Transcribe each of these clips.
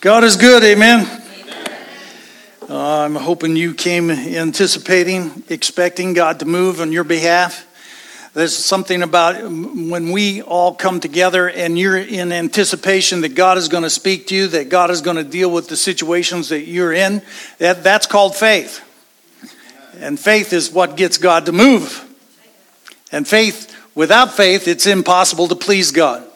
God is good, amen. Uh, I'm hoping you came anticipating, expecting God to move on your behalf. There's something about when we all come together and you're in anticipation that God is going to speak to you, that God is going to deal with the situations that you're in. That, that's called faith. And faith is what gets God to move. And faith, without faith, it's impossible to please God.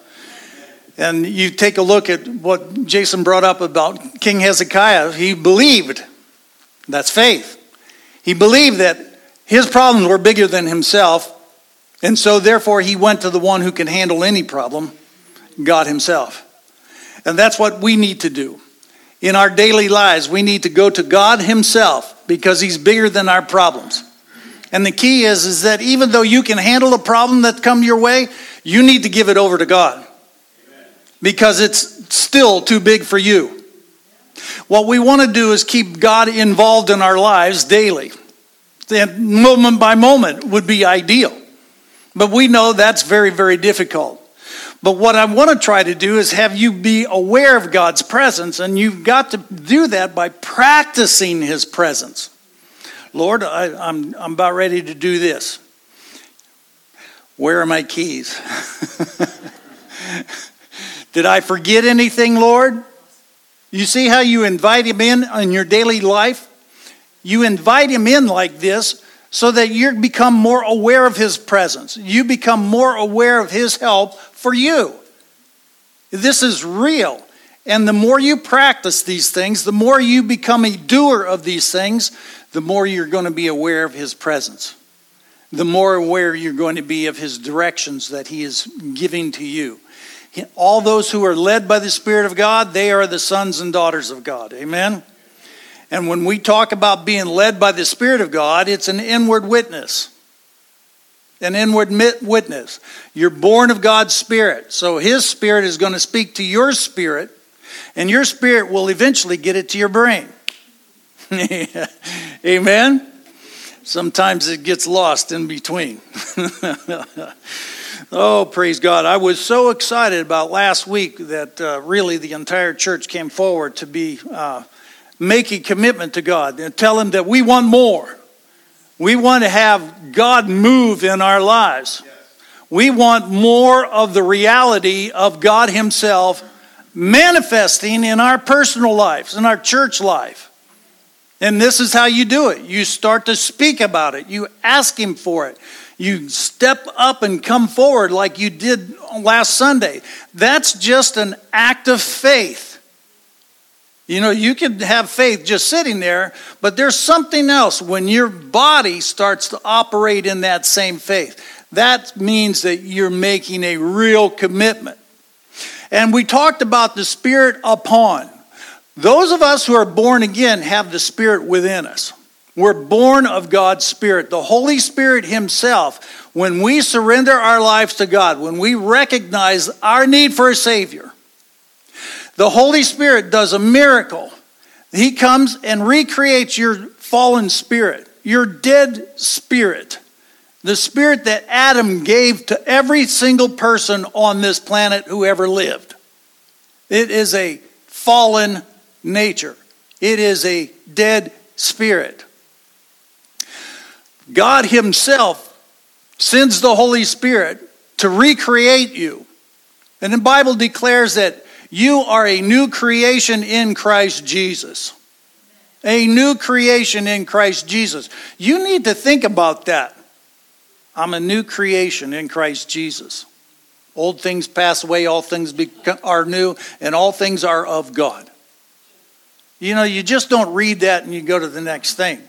And you take a look at what Jason brought up about King Hezekiah. He believed. That's faith. He believed that his problems were bigger than himself and so, therefore, he went to the one who can handle any problem, God Himself. And that's what we need to do. In our daily lives, we need to go to God Himself because He's bigger than our problems. And the key is, is that even though you can handle a problem that come your way, you need to give it over to God because it's still too big for you. What we want to do is keep God involved in our lives daily. And moment by moment would be ideal. But we know that's very, very difficult. But what I want to try to do is have you be aware of God's presence, and you've got to do that by practicing His presence. Lord, I, I'm, I'm about ready to do this. Where are my keys? Did I forget anything, Lord? You see how you invite Him in in your daily life? You invite Him in like this so that you become more aware of His presence. You become more aware of His help for you. This is real. And the more you practice these things, the more you become a doer of these things, the more you're going to be aware of His presence. The more aware you're going to be of His directions that He is giving to you. All those who are led by the Spirit of God, they are the sons and daughters of God. Amen? And when we talk about being led by the Spirit of God, it's an inward witness. An inward witness. You're born of God's Spirit. So His Spirit is going to speak to your spirit, and your spirit will eventually get it to your brain. Amen? Sometimes it gets lost in between. oh, praise God. I was so excited about last week that uh, really the entire church came forward to be. Uh, make a commitment to God and tell Him that we want more. We want to have God move in our lives. We want more of the reality of God Himself manifesting in our personal lives, in our church life. And this is how you do it. You start to speak about it. You ask Him for it. You step up and come forward like you did last Sunday. That's just an act of faith. You know, you can have faith just sitting there, but there's something else when your body starts to operate in that same faith. That means that you're making a real commitment. And we talked about the Spirit upon. Those of us who are born again have the Spirit within us. We're born of God's Spirit. The Holy Spirit Himself, when we surrender our lives to God, when we recognize our need for a Savior, the Holy Spirit does a miracle. He comes and recreates your fallen spirit, your dead spirit, the spirit that Adam gave to every single person on this planet who ever lived. It is a fallen nature, it is a dead spirit. God Himself sends the Holy Spirit to recreate you. And the Bible declares that you are a new creation in Christ Jesus. A new creation in Christ Jesus. You need to think about that. I'm a new creation in Christ Jesus. Old things pass away, all things are new, and all things are of God. You know, you just don't read that and you go to the next thing.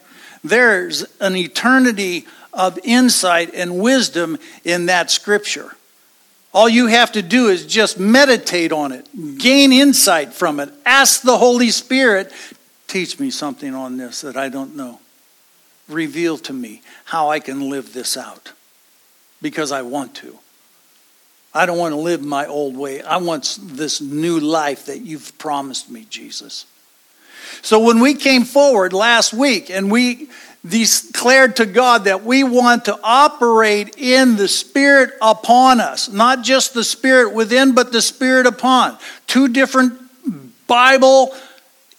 There's an eternity of insight and wisdom in that scripture. All you have to do is just meditate on it, gain insight from it. Ask the Holy Spirit, teach me something on this that I don't know. Reveal to me how I can live this out because I want to. I don't want to live my old way. I want this new life that you've promised me, Jesus. So when we came forward last week and we declared to God that we want to operate in the Spirit upon us, not just the Spirit within, but the Spirit upon. Two different Bible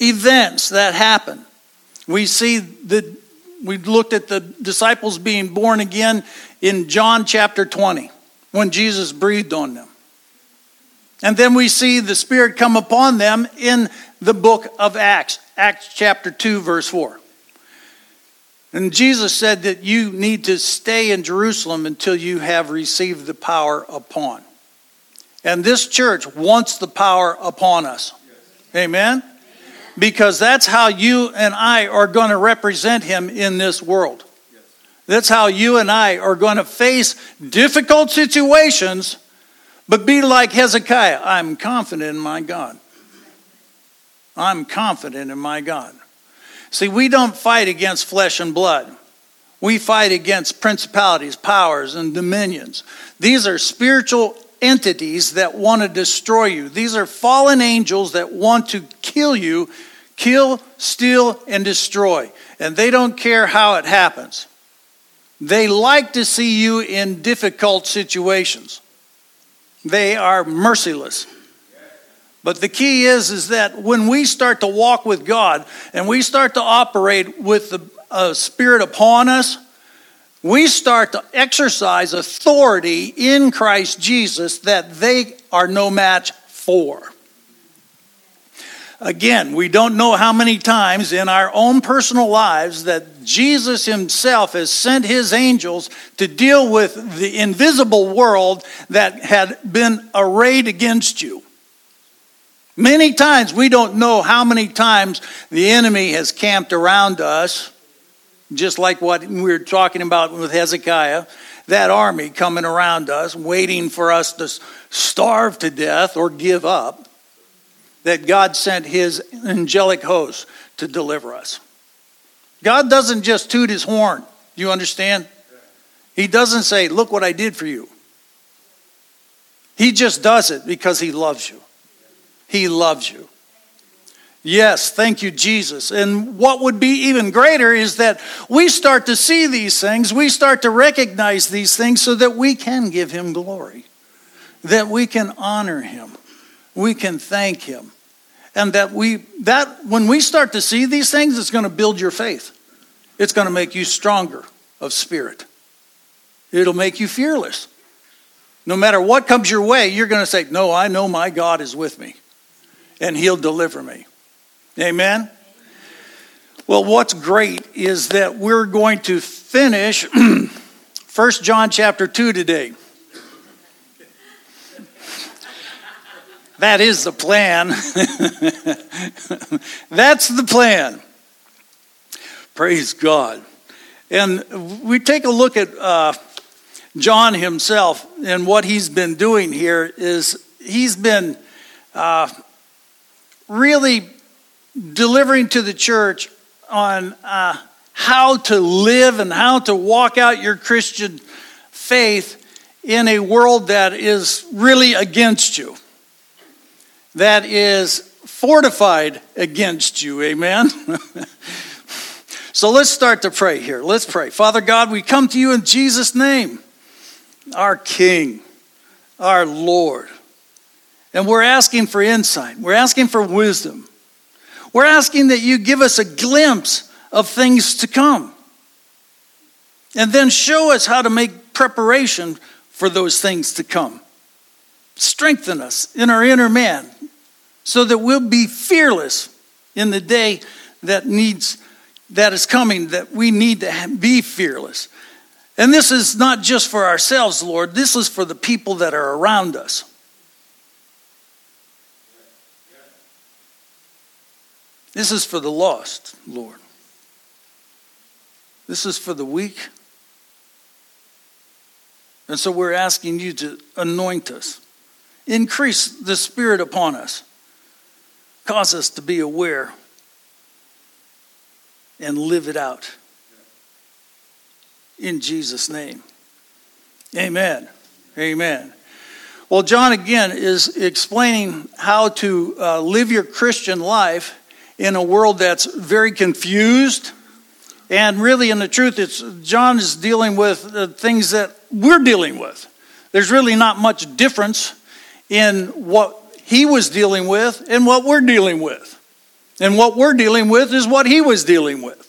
events that happen. We see the we looked at the disciples being born again in John chapter 20 when Jesus breathed on them. And then we see the Spirit come upon them in the book of Acts, Acts chapter 2, verse 4. And Jesus said that you need to stay in Jerusalem until you have received the power upon. And this church wants the power upon us. Amen? Because that's how you and I are going to represent him in this world. That's how you and I are going to face difficult situations, but be like Hezekiah. I'm confident in my God. I'm confident in my God. See, we don't fight against flesh and blood. We fight against principalities, powers, and dominions. These are spiritual entities that want to destroy you. These are fallen angels that want to kill you, kill, steal, and destroy. And they don't care how it happens. They like to see you in difficult situations. They are merciless. But the key is is that when we start to walk with God and we start to operate with the uh, spirit upon us, we start to exercise authority in Christ Jesus that they are no match for. Again, we don't know how many times in our own personal lives that Jesus himself has sent his angels to deal with the invisible world that had been arrayed against you. Many times we don't know how many times the enemy has camped around us just like what we were talking about with Hezekiah, that army coming around us, waiting for us to starve to death or give up, that God sent his angelic host to deliver us. God doesn't just toot his horn. Do you understand? He doesn't say, Look what I did for you. He just does it because he loves you. He loves you. Yes, thank you, Jesus. And what would be even greater is that we start to see these things, we start to recognize these things so that we can give Him glory, that we can honor Him, we can thank Him. And that we that when we start to see these things, it's going to build your faith. It's going to make you stronger of spirit. It'll make you fearless. No matter what comes your way, you're going to say, No, I know my God is with me, and He'll deliver me. Amen? Well, what's great is that we're going to finish 1 John chapter 2 today. That is the plan. That's the plan. Praise God. And we take a look at uh, John himself and what he's been doing here is he's been uh, really delivering to the church on uh, how to live and how to walk out your Christian faith in a world that is really against you, that is fortified against you. Amen. so let's start to pray here. Let's pray. Father God, we come to you in Jesus' name, our King, our Lord. And we're asking for insight, we're asking for wisdom. We're asking that you give us a glimpse of things to come. And then show us how to make preparation for those things to come. Strengthen us in our inner man so that we'll be fearless in the day that needs that is coming that we need to be fearless. And this is not just for ourselves, Lord. This is for the people that are around us. This is for the lost, Lord. This is for the weak. And so we're asking you to anoint us, increase the Spirit upon us, cause us to be aware and live it out. In Jesus' name. Amen. Amen. Well, John again is explaining how to uh, live your Christian life in a world that's very confused. And really, in the truth, it's John is dealing with the things that we're dealing with. There's really not much difference in what he was dealing with and what we're dealing with. And what we're dealing with is what he was dealing with.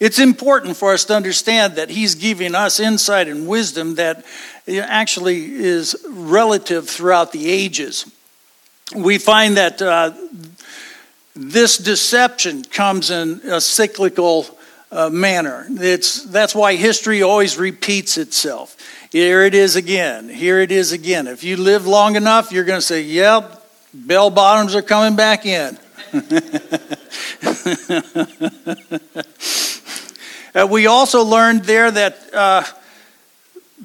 It's important for us to understand that he's giving us insight and wisdom that actually is relative throughout the ages. We find that uh, this deception comes in a cyclical uh, manner. It's, that's why history always repeats itself. Here it is again. Here it is again. If you live long enough, you're going to say, yep, bell bottoms are coming back in. uh, we also learned there that, uh,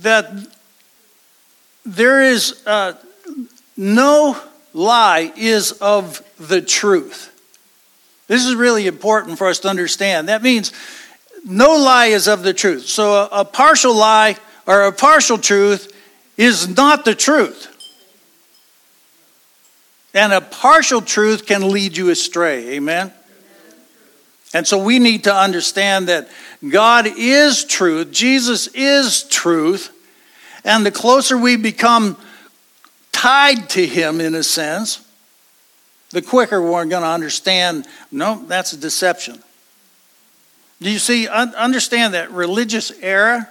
that there is uh, no lie is of the truth. This is really important for us to understand. That means no lie is of the truth. So a, a partial lie or a partial truth is not the truth. And a partial truth can lead you astray. Amen? And so we need to understand that God is truth, Jesus is truth, and the closer we become tied to Him in a sense, the quicker we're going to understand no, that's a deception. Do you see? Understand that religious error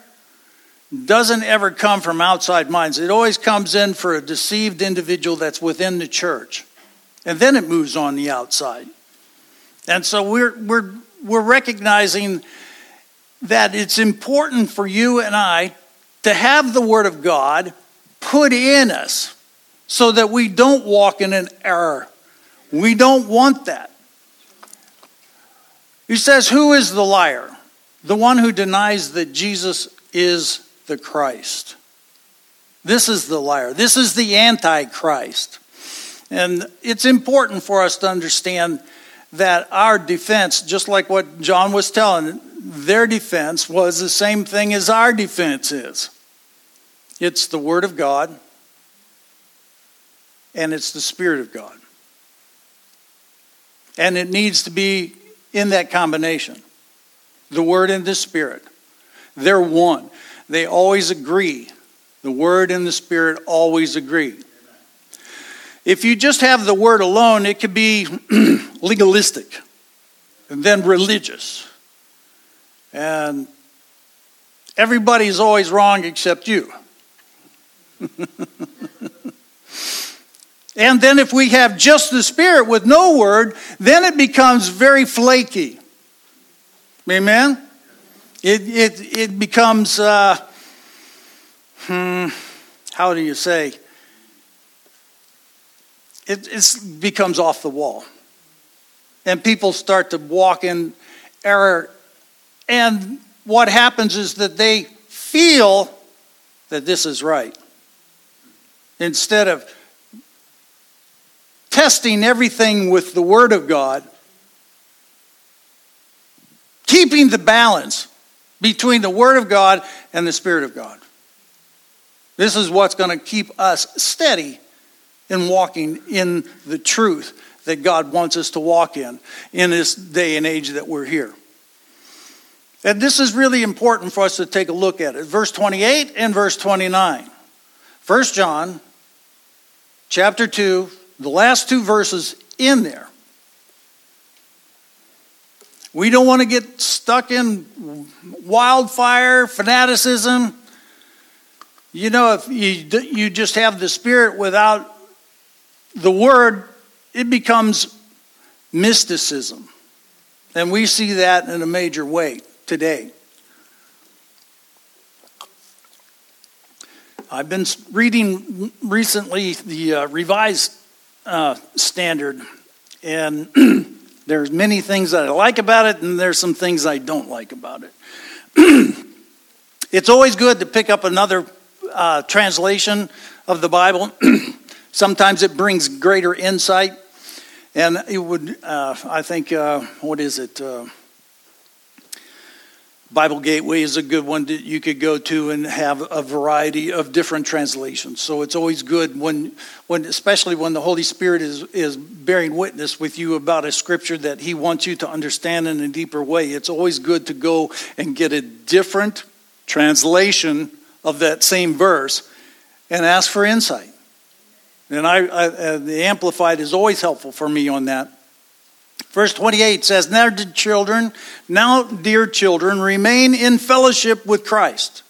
doesn't ever come from outside minds. It always comes in for a deceived individual that's within the church. And then it moves on the outside. And so we're, we're, we're recognizing that it's important for you and I to have the Word of God put in us so that we don't walk in an error. We don't want that. He says, Who is the liar? The one who denies that Jesus is the Christ. This is the liar. This is the Antichrist. And it's important for us to understand that our defense, just like what John was telling, their defense was the same thing as our defense is it's the Word of God and it's the Spirit of God. And it needs to be in that combination the Word and the Spirit. They're one. They always agree. The Word and the Spirit always agree. If you just have the Word alone, it could be legalistic and then religious. And everybody's always wrong except you. and then if we have just the Spirit with no Word, then it becomes very flaky. Amen? It, it, it becomes, uh, hmm, how do you say? It it becomes off the wall. And people start to walk in error. And what happens is that they feel that this is right. Instead of testing everything with the Word of God, keeping the balance between the Word of God and the Spirit of God. This is what's going to keep us steady in walking in the truth that God wants us to walk in in this day and age that we're here. And this is really important for us to take a look at it. Verse 28 and verse 29. 1 John chapter 2, the last two verses in there we don't want to get stuck in wildfire, fanaticism. You know, if you, you just have the Spirit without the Word, it becomes mysticism. And we see that in a major way today. I've been reading recently the uh, Revised uh, Standard, and There's many things that I like about it, and there's some things I don't like about it. it's always good to pick up another uh, translation of the Bible. Sometimes it brings greater insight. And it would, uh, I think, uh, what is it? Bible Gateway is a good one that you could go to and have a variety of different translations. So it's always good when, when especially when the Holy Spirit is, is bearing witness with you about a scripture that He wants you to understand in a deeper way. It's always good to go and get a different translation of that same verse and ask for insight. And I, I uh, the Amplified is always helpful for me on that. Verse 28 says, Now, dear children, now, dear children, remain in fellowship with Christ,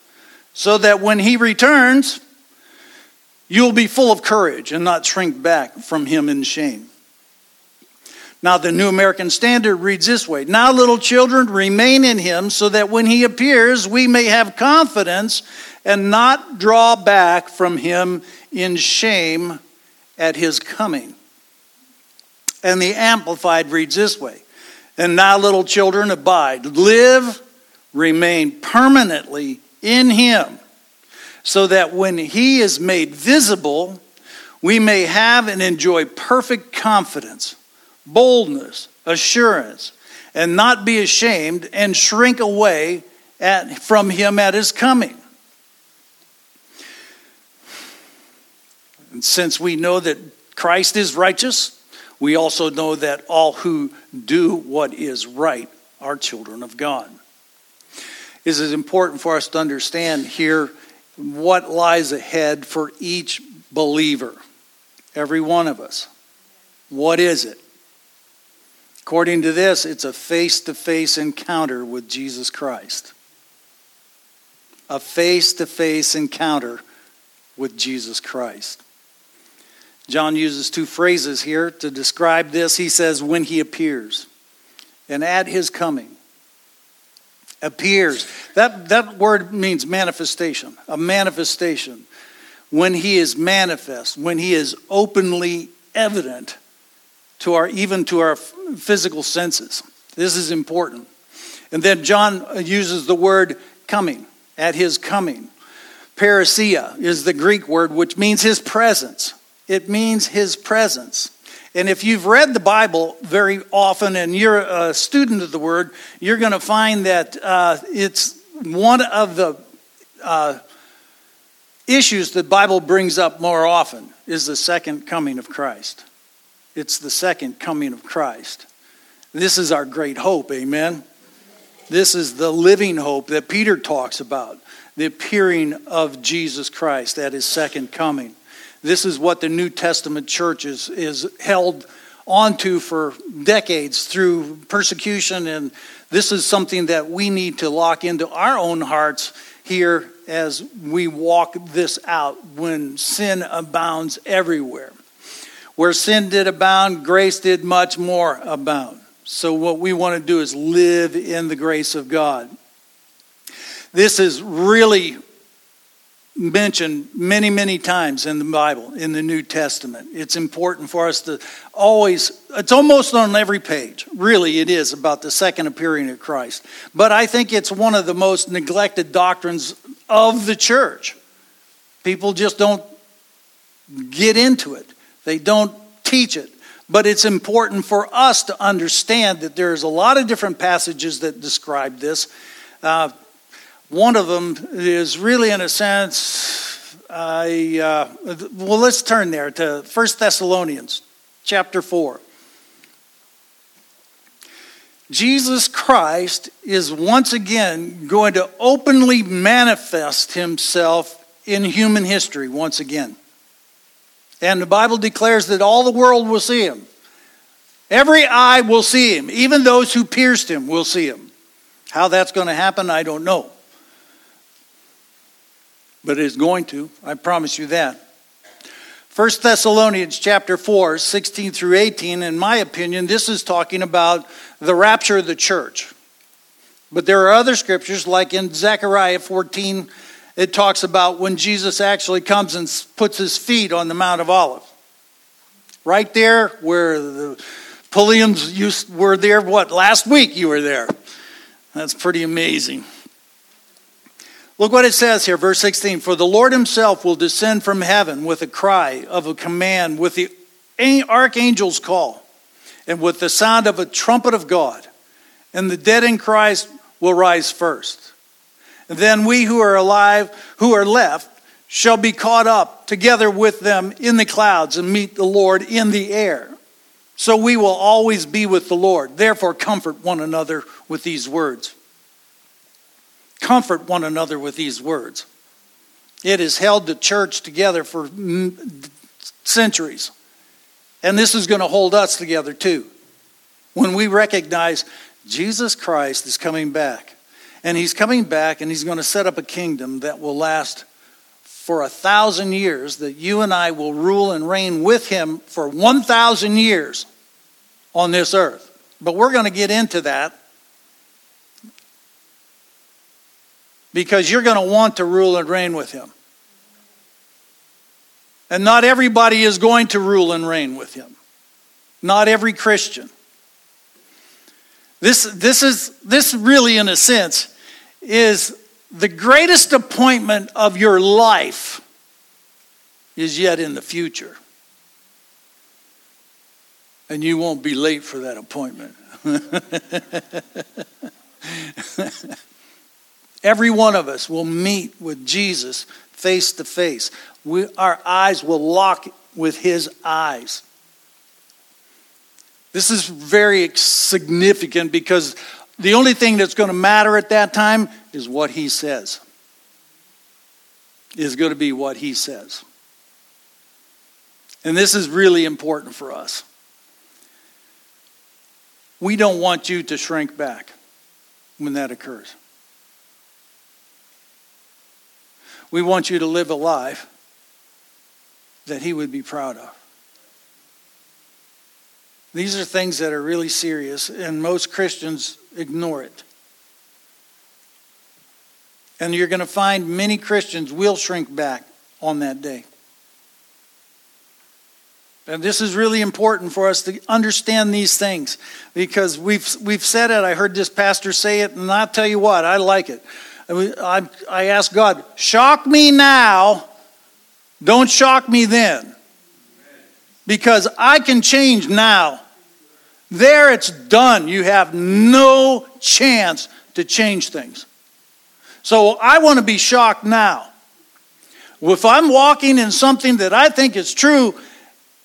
so that when he returns, you'll be full of courage and not shrink back from him in shame. Now, the New American Standard reads this way Now, little children, remain in him, so that when he appears, we may have confidence and not draw back from him in shame at his coming. And the Amplified reads this way And now, little children, abide, live, remain permanently in Him, so that when He is made visible, we may have and enjoy perfect confidence, boldness, assurance, and not be ashamed and shrink away at, from Him at His coming. And since we know that Christ is righteous, we also know that all who do what is right are children of God. It is important for us to understand here what lies ahead for each believer, every one of us. What is it? According to this, it's a face to face encounter with Jesus Christ. A face to face encounter with Jesus Christ. John uses two phrases here to describe this. He says, when he appears, and at his coming. Appears. That, that word means manifestation, a manifestation. When he is manifest, when he is openly evident to our, even to our physical senses. This is important. And then John uh, uses the word coming, at his coming. Parousia is the Greek word which means his presence. It means his presence. And if you've read the Bible very often and you're a student of the Word, you're going to find that uh, it's one of the uh, issues the Bible brings up more often is the second coming of Christ. It's the second coming of Christ. This is our great hope, amen? This is the living hope that Peter talks about the appearing of Jesus Christ at his second coming. This is what the New Testament church is, is held onto for decades through persecution, and this is something that we need to lock into our own hearts here as we walk this out when sin abounds everywhere. Where sin did abound, grace did much more abound. So, what we want to do is live in the grace of God. This is really mentioned many, many times in the Bible, in the New Testament. It's important for us to always, it's almost on every page. Really, it is about the second appearing of Christ. But I think it's one of the most neglected doctrines of the church. People just don't get into it, they don't teach it. But it's important for us to understand that there's a lot of different passages that describe this. Uh, one of them is really, in a sense, I, uh, well, let's turn there to 1 Thessalonians chapter 4. Jesus Christ is once again going to openly manifest himself in human history once again. And the Bible declares that all the world will see him. Every eye will see him. Even those who pierced him will see him. How that's going to happen, I don't know but it is going to. I promise you that. 1 Thessalonians chapter 4, 16 through 18, in my opinion, this is talking about the rapture of the church. But there are other scriptures, like in Zechariah 14, it talks about when Jesus actually comes and puts his feet on the Mount of Olives. Right there where the Pulliams used, were there, what, last week you were there. That's pretty amazing. Look what it says here, verse 16. For the Lord himself will descend from heaven with a cry of a command, with the archangel's call, and with the sound of a trumpet of God. And the dead in Christ will rise first. And then we who are alive, who are left, shall be caught up together with them in the clouds and meet the Lord in the air. So we will always be with the Lord. Therefore, comfort one another with these words. Comfort one another with these words. It has held the church together for centuries. And this is going to hold us together too. When we recognize Jesus Christ is coming back, and he's coming back and he's going to set up a kingdom that will last for a thousand years, that you and I will rule and reign with him for 1,000 years on this earth. But we're going to get into that because you're going to want to rule and reign with him. And not everybody is going to rule and reign with him. Not every Christian. This, this is this really, in a sense, is the greatest appointment of your life is yet in the future. And you won't be late for that appointment. Every one of us will meet with Jesus face to face. Our eyes will lock with his eyes. This is very significant because the only thing that's going to matter at that time is what he says. Is going to be what he says. And this is really important for us. We don't want you to shrink back when that occurs. We want you to live a life that he would be proud of. These are things that are really serious, and most Christians ignore it. And you're going to find many Christians will shrink back on that day. And this is really important for us to understand these things because we've, we've said it. I heard this pastor say it, and I'll tell you what, I like it. I, I ask God, shock me now, don't shock me then. Because I can change now. There it's done. You have no chance to change things. So I want to be shocked now. If I'm walking in something that I think is true,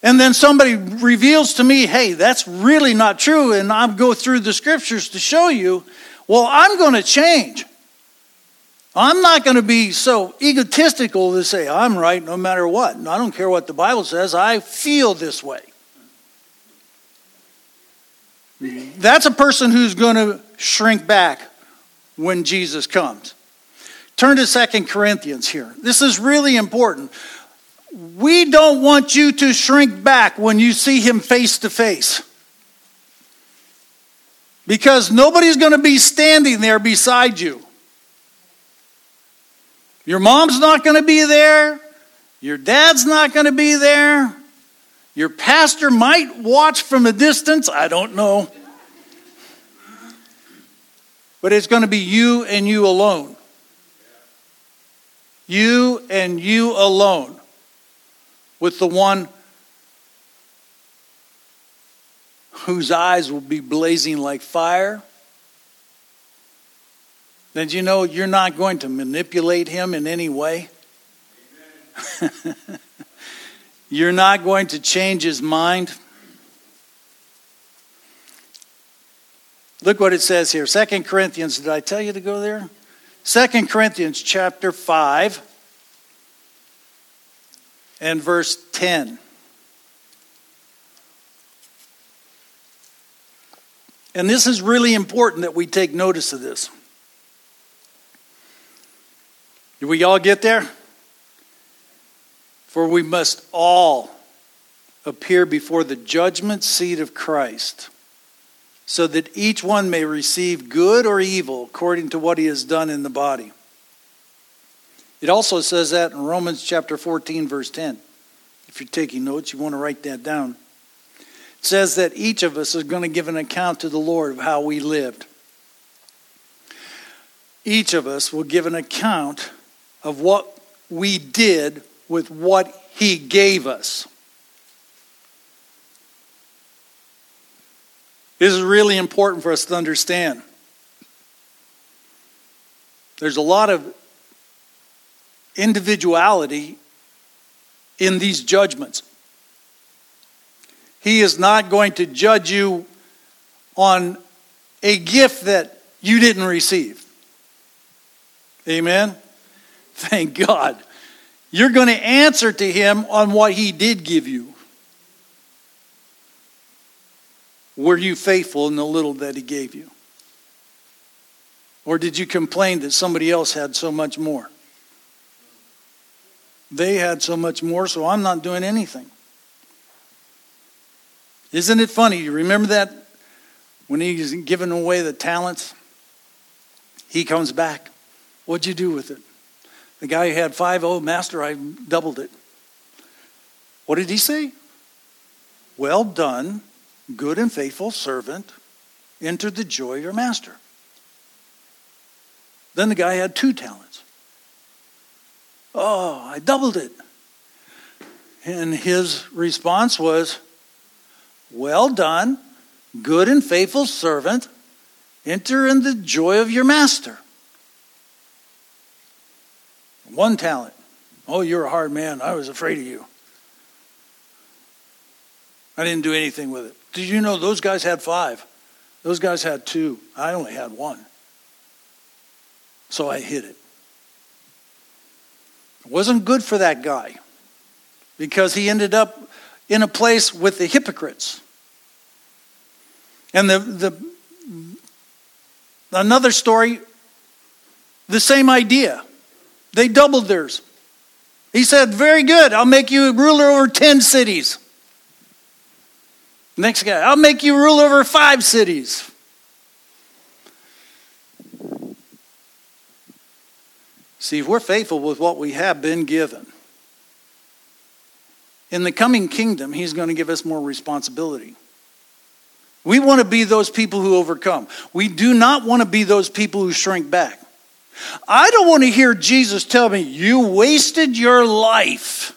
and then somebody reveals to me, hey, that's really not true, and I go through the scriptures to show you, well, I'm going to change. I'm not going to be so egotistical to say, I'm right no matter what. I don't care what the Bible says, I feel this way. That's a person who's going to shrink back when Jesus comes. Turn to Second Corinthians here. This is really important. We don't want you to shrink back when you see him face to face. Because nobody's going to be standing there beside you. Your mom's not going to be there. Your dad's not going to be there. Your pastor might watch from a distance. I don't know. But it's going to be you and you alone. You and you alone with the one whose eyes will be blazing like fire. Then you know you're not going to manipulate him in any way. you're not going to change his mind. Look what it says here. Second Corinthians, did I tell you to go there? Second Corinthians chapter 5 and verse 10. And this is really important that we take notice of this. Do we all get there? For we must all appear before the judgment seat of Christ, so that each one may receive good or evil according to what he has done in the body. It also says that in Romans chapter 14, verse 10. If you're taking notes, you want to write that down. It says that each of us is going to give an account to the Lord of how we lived. Each of us will give an account of what we did with what He gave us. This is really important for us to understand. There's a lot of individuality in these judgments. He is not going to judge you on a gift that you didn't receive. Amen? Thank God. You're going to answer to him on what he did give you. Were you faithful in the little that he gave you? Or did you complain that somebody else had so much more? They had so much more, so I'm not doing anything. Isn't it funny? You remember that when he's giving away the talents? He comes back. What'd you do with it? The guy who had five, oh, master, I doubled it. What did he say? Well done, good and faithful servant. Enter the joy of your master. Then the guy had two talents. Oh, I doubled it. And his response was, Well done, good and faithful servant. Enter in the joy of your master. One talent. Oh, you're a hard man. I was afraid of you. I didn't do anything with it. Did you know those guys had five? Those guys had two. I only had one. So I hid it. It wasn't good for that guy because he ended up in a place with the hypocrites. And the, the another story, the same idea. They doubled theirs. He said, Very good, I'll make you ruler over 10 cities. Next guy, I'll make you rule over five cities. See, if we're faithful with what we have been given, in the coming kingdom, He's going to give us more responsibility. We want to be those people who overcome. We do not want to be those people who shrink back. I don't want to hear Jesus tell me, You wasted your life.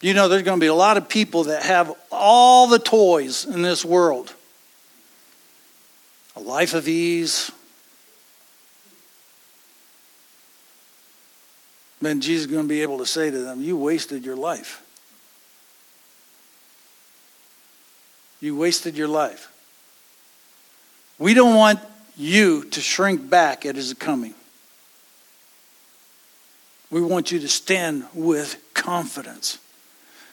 You know, there's going to be a lot of people that have all the toys in this world a life of ease. Then Jesus is going to be able to say to them, You wasted your life. You wasted your life. We don't want you to shrink back at his coming. We want you to stand with confidence.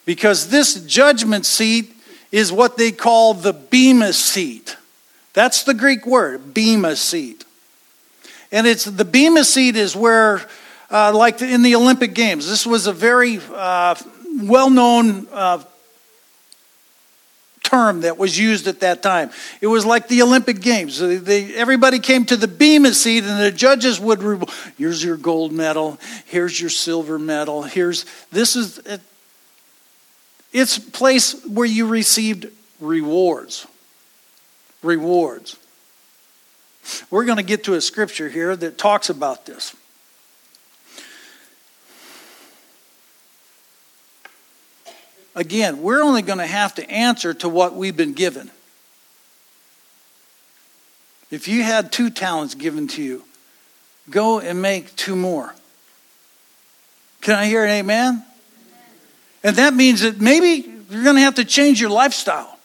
Because this judgment seat is what they call the Bema seat. That's the Greek word, Bema seat. And it's the Bema seat is where, uh, like in the Olympic Games, this was a very uh, well known uh, term that was used at that time. It was like the Olympic Games. They, everybody came to the Bema seat, and the judges would, here's your gold medal, here's your silver medal, here's, this is, it's a place where you received rewards. Rewards. We're going to get to a scripture here that talks about this. Again, we're only going to have to answer to what we've been given. If you had two talents given to you, go and make two more. Can I hear an amen? amen. And that means that maybe you're going to have to change your lifestyle.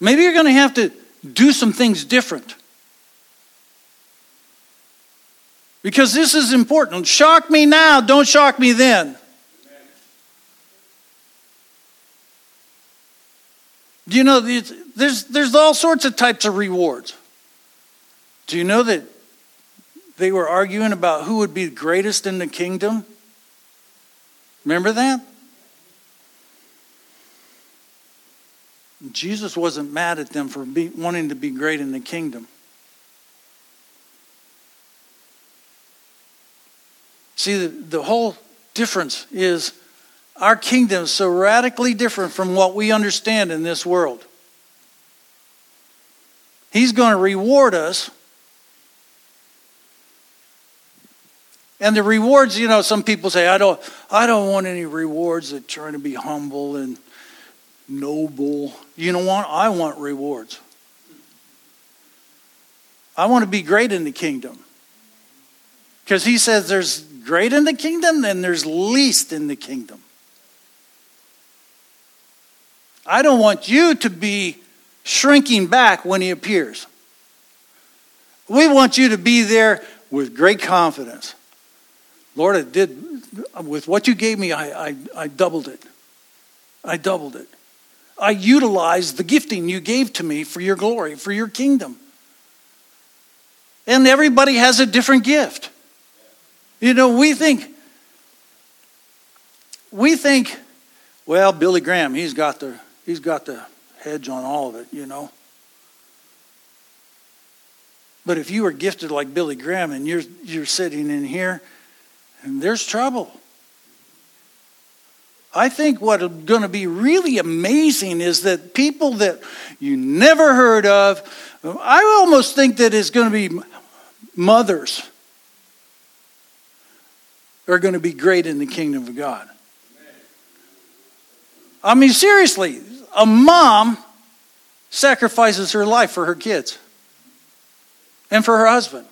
Maybe you're going to have to do some things different. Because this is important. Shock me now, don't shock me then. Do you know there's, there's all sorts of types of rewards? Do you know that they were arguing about who would be greatest in the kingdom? Remember that? Jesus wasn't mad at them for be, wanting to be great in the kingdom. See, the, the whole difference is our kingdom is so radically different from what we understand in this world. He's going to reward us. And the rewards, you know, some people say, I don't, I don't want any rewards that trying to be humble and noble. You know what? I want rewards. I want to be great in the kingdom. Because he says there's great in the kingdom, and there's least in the kingdom. I don't want you to be shrinking back when he appears. We want you to be there with great confidence. Lord, I did, with what you gave me, I, I, I doubled it. I doubled it. I utilized the gifting you gave to me for your glory, for your kingdom. And everybody has a different gift. You know, we think, we think, well, Billy Graham, he's got the, he's got the hedge on all of it, you know. But if you are gifted like Billy Graham and you're, you're sitting in here, and there's trouble. I think what's going to be really amazing is that people that you never heard of, I almost think that it's going to be mothers are going to be great in the kingdom of God. I mean, seriously, a mom sacrifices her life for her kids and for her husband.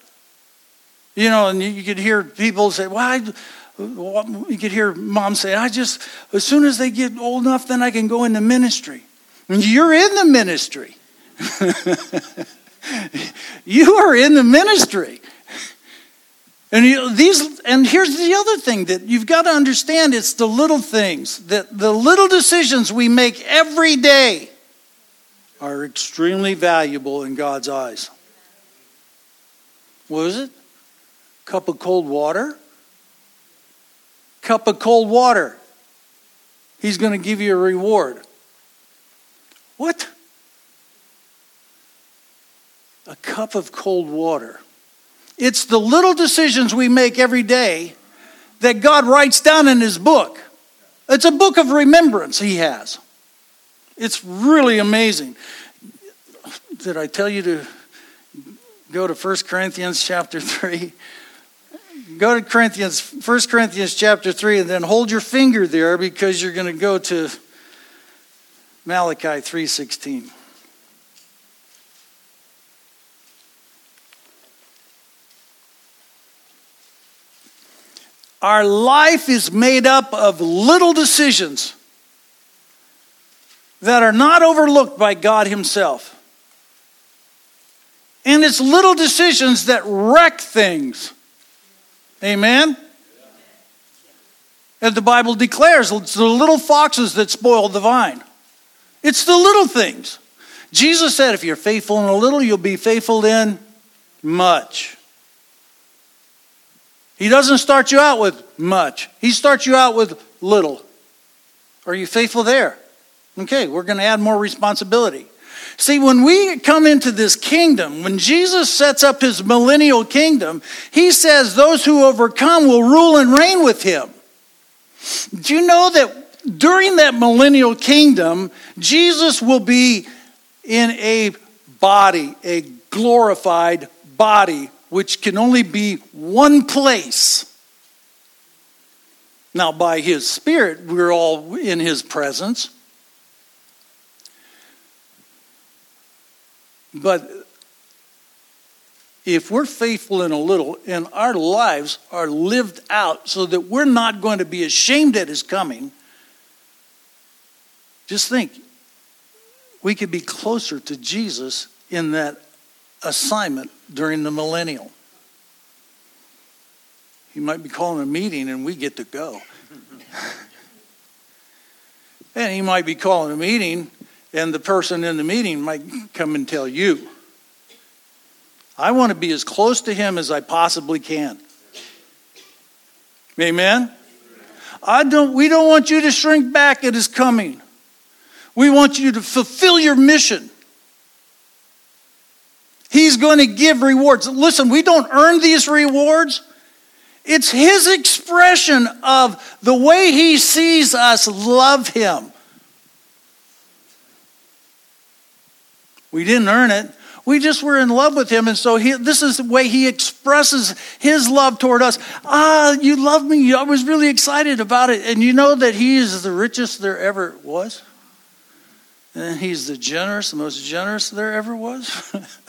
You know, and you could hear people say, well, you could hear mom say, I just, as soon as they get old enough, then I can go into ministry. You're in the ministry. you are in the ministry. And you, these, and here's the other thing that you've got to understand: it's the little things that the little decisions we make every day are extremely valuable in God's eyes. What is it? Cup of cold water? Cup of cold water. He's going to give you a reward. What? A cup of cold water. It's the little decisions we make every day that God writes down in His book. It's a book of remembrance He has. It's really amazing. Did I tell you to go to 1 Corinthians chapter 3? Go to Corinthians, 1 Corinthians chapter 3, and then hold your finger there because you're going to go to Malachi 3.16. Our life is made up of little decisions that are not overlooked by God Himself. And it's little decisions that wreck things. Amen? And the Bible declares it's the little foxes that spoil the vine. It's the little things. Jesus said, if you're faithful in a little, you'll be faithful in much. He doesn't start you out with much, He starts you out with little. Are you faithful there? Okay, we're going to add more responsibility. See, when we come into this kingdom, when Jesus sets up his millennial kingdom, he says those who overcome will rule and reign with him. Do you know that during that millennial kingdom, Jesus will be in a body, a glorified body, which can only be one place? Now, by his Spirit, we're all in his presence. But if we're faithful in a little and our lives are lived out so that we're not going to be ashamed at his coming, just think we could be closer to Jesus in that assignment during the millennial. He might be calling a meeting and we get to go. and he might be calling a meeting and the person in the meeting might come and tell you. I want to be as close to him as I possibly can. Amen. I don't we don't want you to shrink back at his coming. We want you to fulfill your mission. He's going to give rewards. Listen, we don't earn these rewards. It's his expression of the way he sees us love him. We didn't earn it. We just were in love with him. And so he, this is the way he expresses his love toward us. Ah, you love me. I was really excited about it. And you know that he is the richest there ever was? And he's the generous, the most generous there ever was?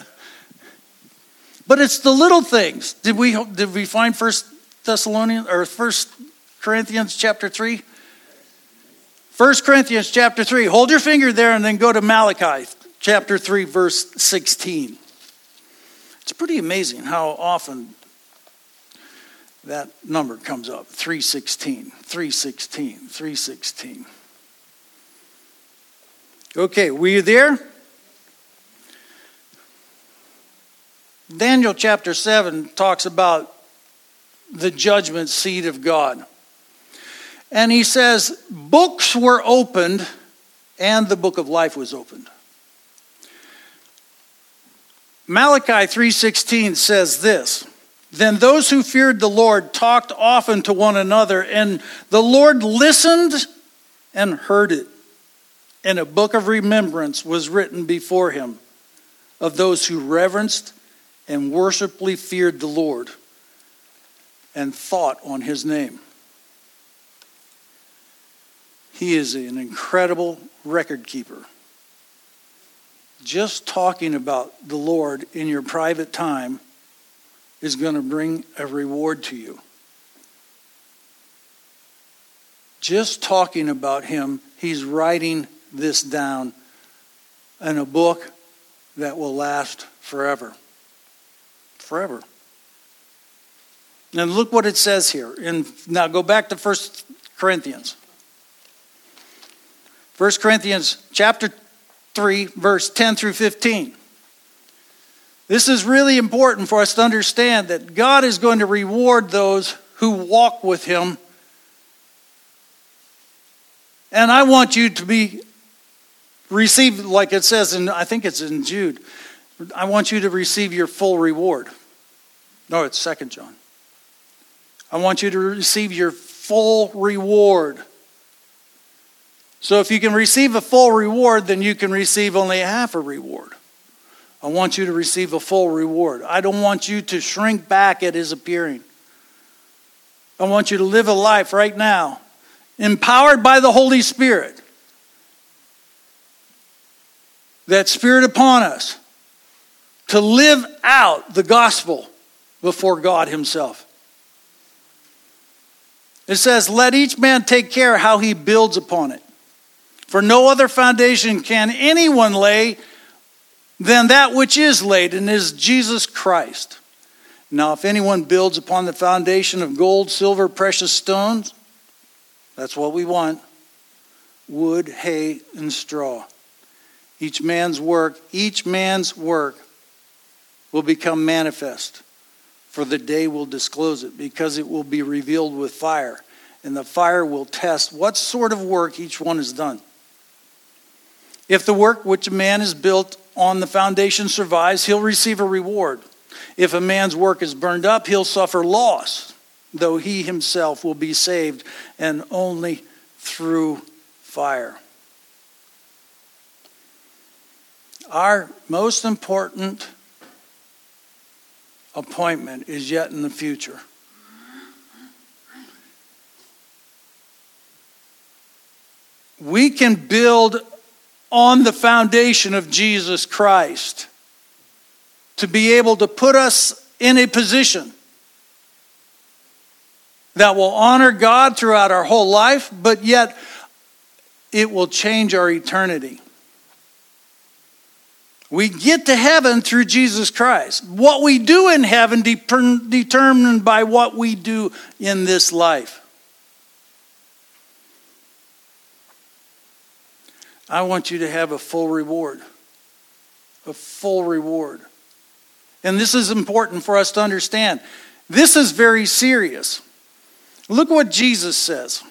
but it's the little things. Did we, did we find First Thessalonians or First Corinthians chapter 3? 1 Corinthians chapter 3. Hold your finger there and then go to Malachi chapter 3, verse 16. It's pretty amazing how often that number comes up 316, 316, 316. Okay, were you there? Daniel chapter 7 talks about the judgment seat of God. And he says, Books were opened, and the book of life was opened. Malachi 3:16 says this, then those who feared the Lord talked often to one another and the Lord listened and heard it. And a book of remembrance was written before him of those who reverenced and worshipfully feared the Lord and thought on his name. He is an incredible record keeper. Just talking about the Lord in your private time is going to bring a reward to you. Just talking about him, he's writing this down in a book that will last forever. Forever. And look what it says here. And now go back to 1 Corinthians. 1 Corinthians chapter 3, verse 10 through 15. This is really important for us to understand that God is going to reward those who walk with Him. And I want you to be received, like it says in, I think it's in Jude, I want you to receive your full reward. No, it's Second John. I want you to receive your full reward. So if you can receive a full reward, then you can receive only half a reward. I want you to receive a full reward. I don't want you to shrink back at his appearing. I want you to live a life right now, empowered by the Holy Spirit. That Spirit upon us to live out the gospel before God Himself. It says, Let each man take care how he builds upon it. For no other foundation can anyone lay than that which is laid, and is Jesus Christ. Now, if anyone builds upon the foundation of gold, silver, precious stones, that's what we want wood, hay, and straw. Each man's work, each man's work will become manifest, for the day will disclose it, because it will be revealed with fire, and the fire will test what sort of work each one has done. If the work which a man has built on the foundation survives, he'll receive a reward. If a man's work is burned up, he'll suffer loss, though he himself will be saved, and only through fire. Our most important appointment is yet in the future. We can build on the foundation of Jesus Christ to be able to put us in a position that will honor God throughout our whole life, but yet it will change our eternity. We get to heaven through Jesus Christ. What we do in heaven determined by what we do in this life. I want you to have a full reward. A full reward. And this is important for us to understand. This is very serious. Look what Jesus says.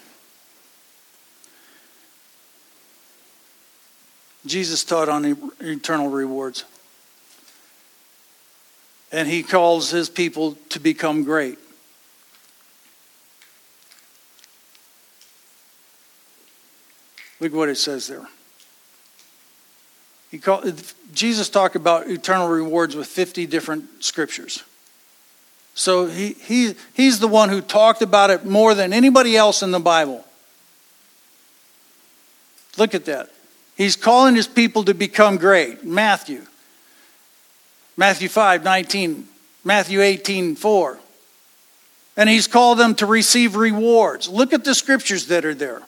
Jesus taught on eternal rewards. And he calls his people to become great. Look what it says there. He called, Jesus talked about eternal rewards with 50 different scriptures. So he, he, he's the one who talked about it more than anybody else in the Bible. Look at that. He's calling his people to become great. Matthew. Matthew 5, 19. Matthew 18, 4. And he's called them to receive rewards. Look at the scriptures that are there.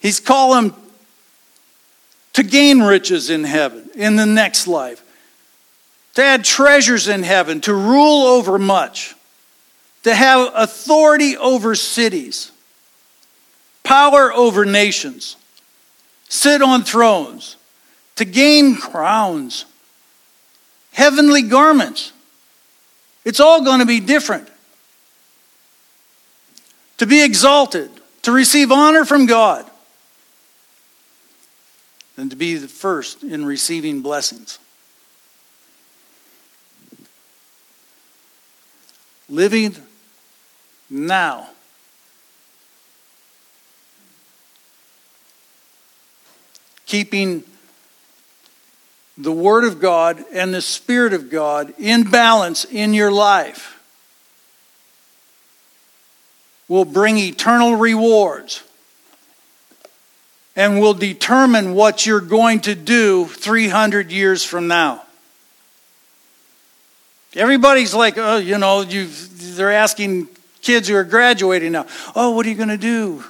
He's calling to gain riches in heaven, in the next life. to add treasures in heaven, to rule over much, to have authority over cities, power over nations, sit on thrones, to gain crowns, heavenly garments. It's all going to be different. To be exalted, to receive honor from God, and to be the first in receiving blessings. Living now. Keeping the Word of God and the Spirit of God in balance in your life will bring eternal rewards and will determine what you're going to do 300 years from now. Everybody's like, oh, you know, they're asking kids who are graduating now, oh, what are you going to do?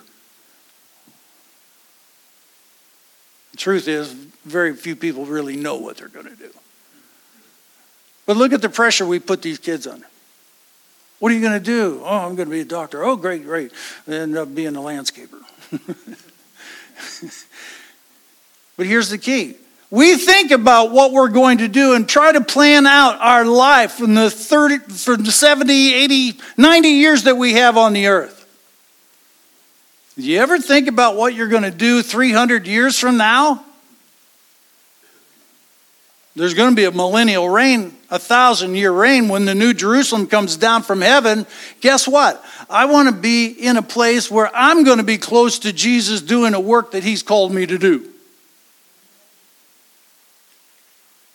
Truth is, very few people really know what they're going to do. But look at the pressure we put these kids under. What are you going to do? Oh, I'm going to be a doctor. Oh, great, great. end up being a landscaper. but here's the key we think about what we're going to do and try to plan out our life from the 30 from the 70 80 90 years that we have on the earth do you ever think about what you're going to do 300 years from now there's going to be a millennial reign a thousand year reign when the new jerusalem comes down from heaven guess what i want to be in a place where i'm going to be close to jesus doing a work that he's called me to do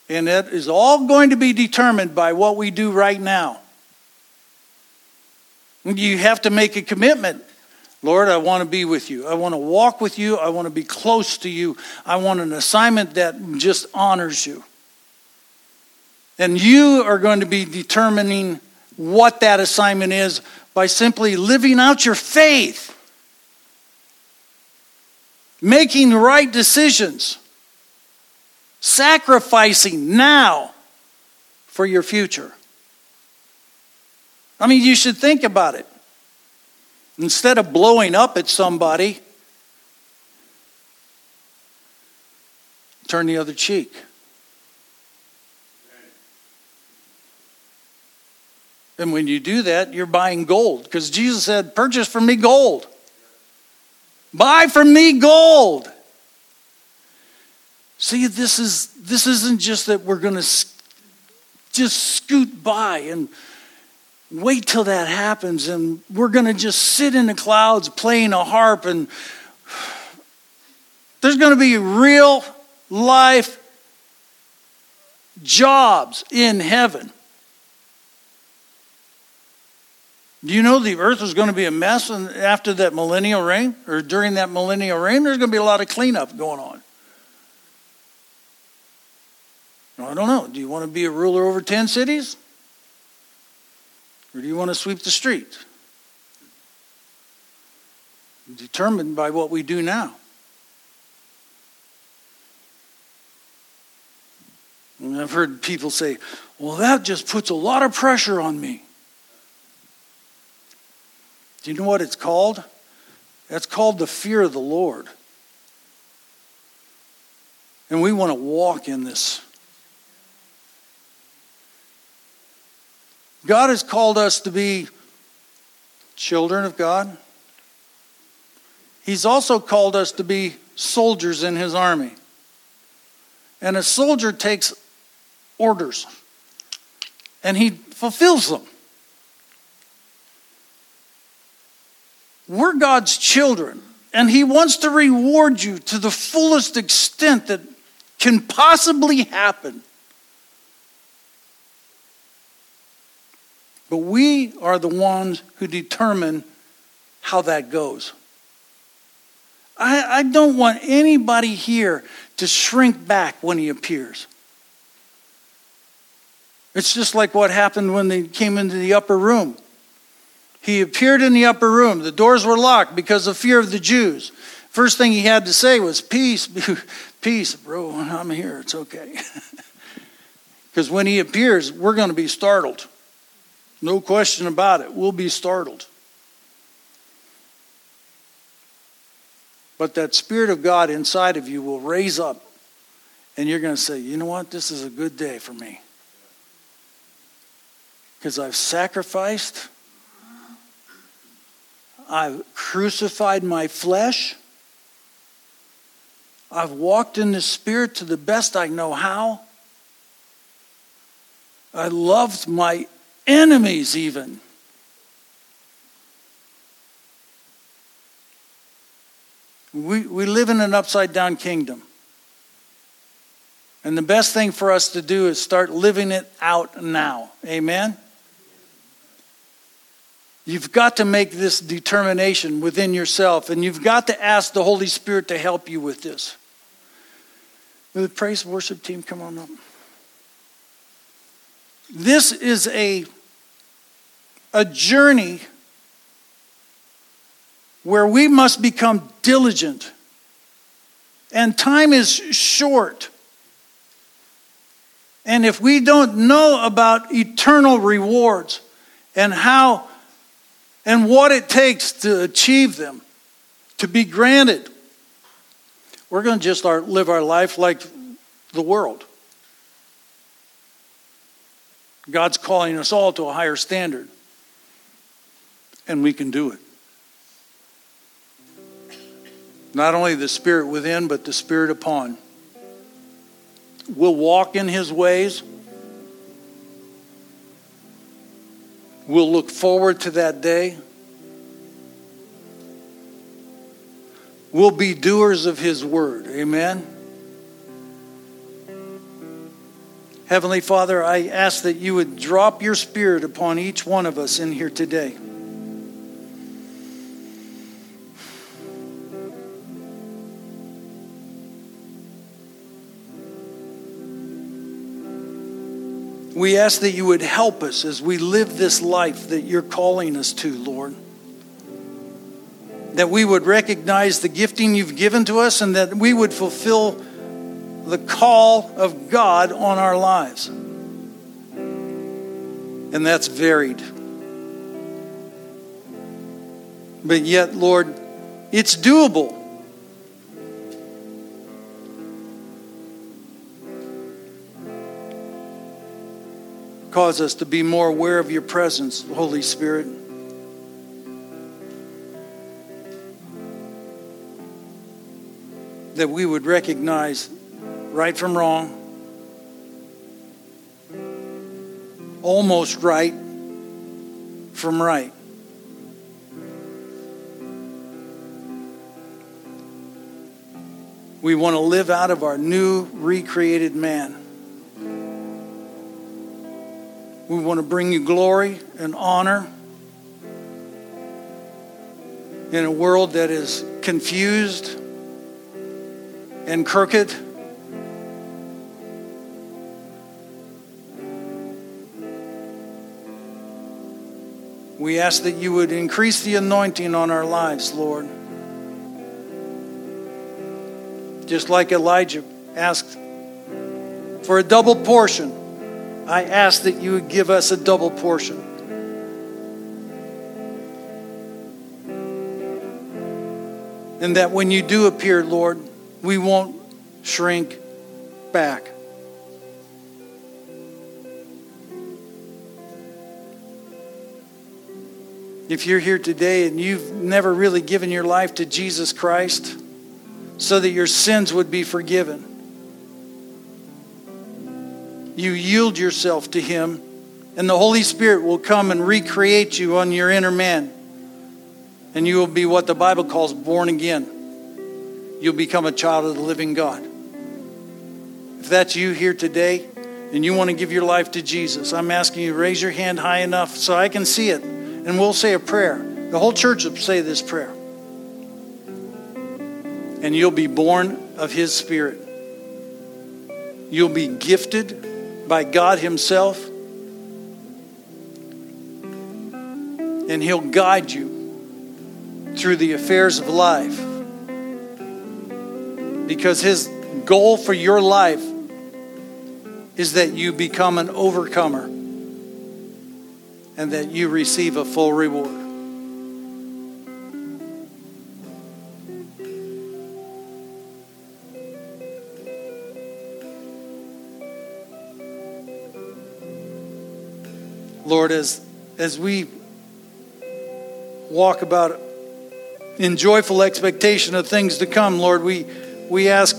And it is all going to be determined by what we do right now. You have to make a commitment. Lord, I want to be with you. I want to walk with you. I want to be close to you. I want an assignment that just honors you. And you are going to be determining what that assignment is by simply living out your faith, making the right decisions sacrificing now for your future. I mean, you should think about it. Instead of blowing up at somebody, turn the other cheek. And when you do that, you're buying gold because Jesus said, Purchase from me gold. Buy from me gold. See, this is this isn't just that we're going to just scoot by and wait till that happens and we're going to just sit in the clouds playing a harp and there's going to be real life jobs in heaven. Do you know the earth is going to be a mess after that millennial reign or during that millennial reign? There's going to be a lot of cleanup going on. I don't know. Do you want to be a ruler over 10 cities? Or do you want to sweep the street? Determined by what we do now. And I've heard people say, well, that just puts a lot of pressure on me. Do you know what it's called? That's called the fear of the Lord. And we want to walk in this God has called us to be children of God. He's also called us to be soldiers in his army. And a soldier takes orders and he fulfills them. We're God's children, and he wants to reward you to the fullest extent that can possibly happen. But we are the ones who determine how that goes. I, I don't want anybody here to shrink back when he appears. It's just like what happened when they came into the upper room. He appeared in the upper room. The doors were locked because of fear of the Jews. First thing he had to say was, Peace, peace, bro, I'm here. It's okay. Because when he appears, we're going to be startled. No question about it. We'll be startled. But that Spirit of God inside of you will raise up, and you're going to say, you know what? This is a good day for me. Because I've sacrificed, I've crucified my flesh, I've walked in the Spirit to the best I know how. I loved my enemies, even. We, we live in an upside down kingdom. And the best thing for us to do is start living it out now. Amen? You've got to make this determination within yourself, and you've got to ask the Holy Spirit to help you with this. Will the praise worship team come on up? This is a, a journey where we must become diligent. And time is short. And if we don't know about eternal rewards and how and what it takes to achieve them, to be granted, we're going to just live our life like the world. God's calling us all to a higher standard, and we can do it. Not only the Spirit within, but the Spirit upon. We'll walk in His ways. We'll look forward to that day. We'll be doers of His word. Amen. Heavenly Father, I ask that you would drop your spirit upon each one of us in here today. We ask that you would help us as we live this life that you're calling us to, Lord. That we would recognize the gifting you've given to us and that we would fulfill the call of God on our lives. And that's varied. But yet, Lord, it's doable. Cause us to be more aware of your presence, Holy Spirit. That we would recognize right from wrong, almost right from right. We want to live out of our new recreated man. We want to bring you glory and honor in a world that is confused and crooked. We ask that you would increase the anointing on our lives, Lord. Just like Elijah asked for a double portion, I ask that you would give us a double portion. And that when you do appear, Lord, we won't shrink back. If you're here today and you've never really given your life to Jesus Christ so that your sins would be forgiven, you yield yourself to Him, and the Holy Spirit will come and recreate you on your inner man. And you will be what the Bible calls born again. You'll become a child of the living God. If that's you here today and you want to give your life to Jesus, I'm asking you raise your hand high enough so I can see it and we'll say a prayer. The whole church will say this prayer. And you'll be born of His Spirit. You'll be gifted by God Himself. And He'll guide you through the affairs of life. Because His goal for your life is that you become an overcomer and that you receive a full reward. Lord, as, as we walk about in joyful expectation of things to come, Lord, we, we ask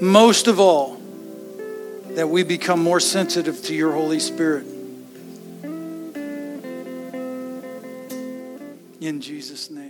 most of all that we become more sensitive to your Holy Spirit. In Jesus' name.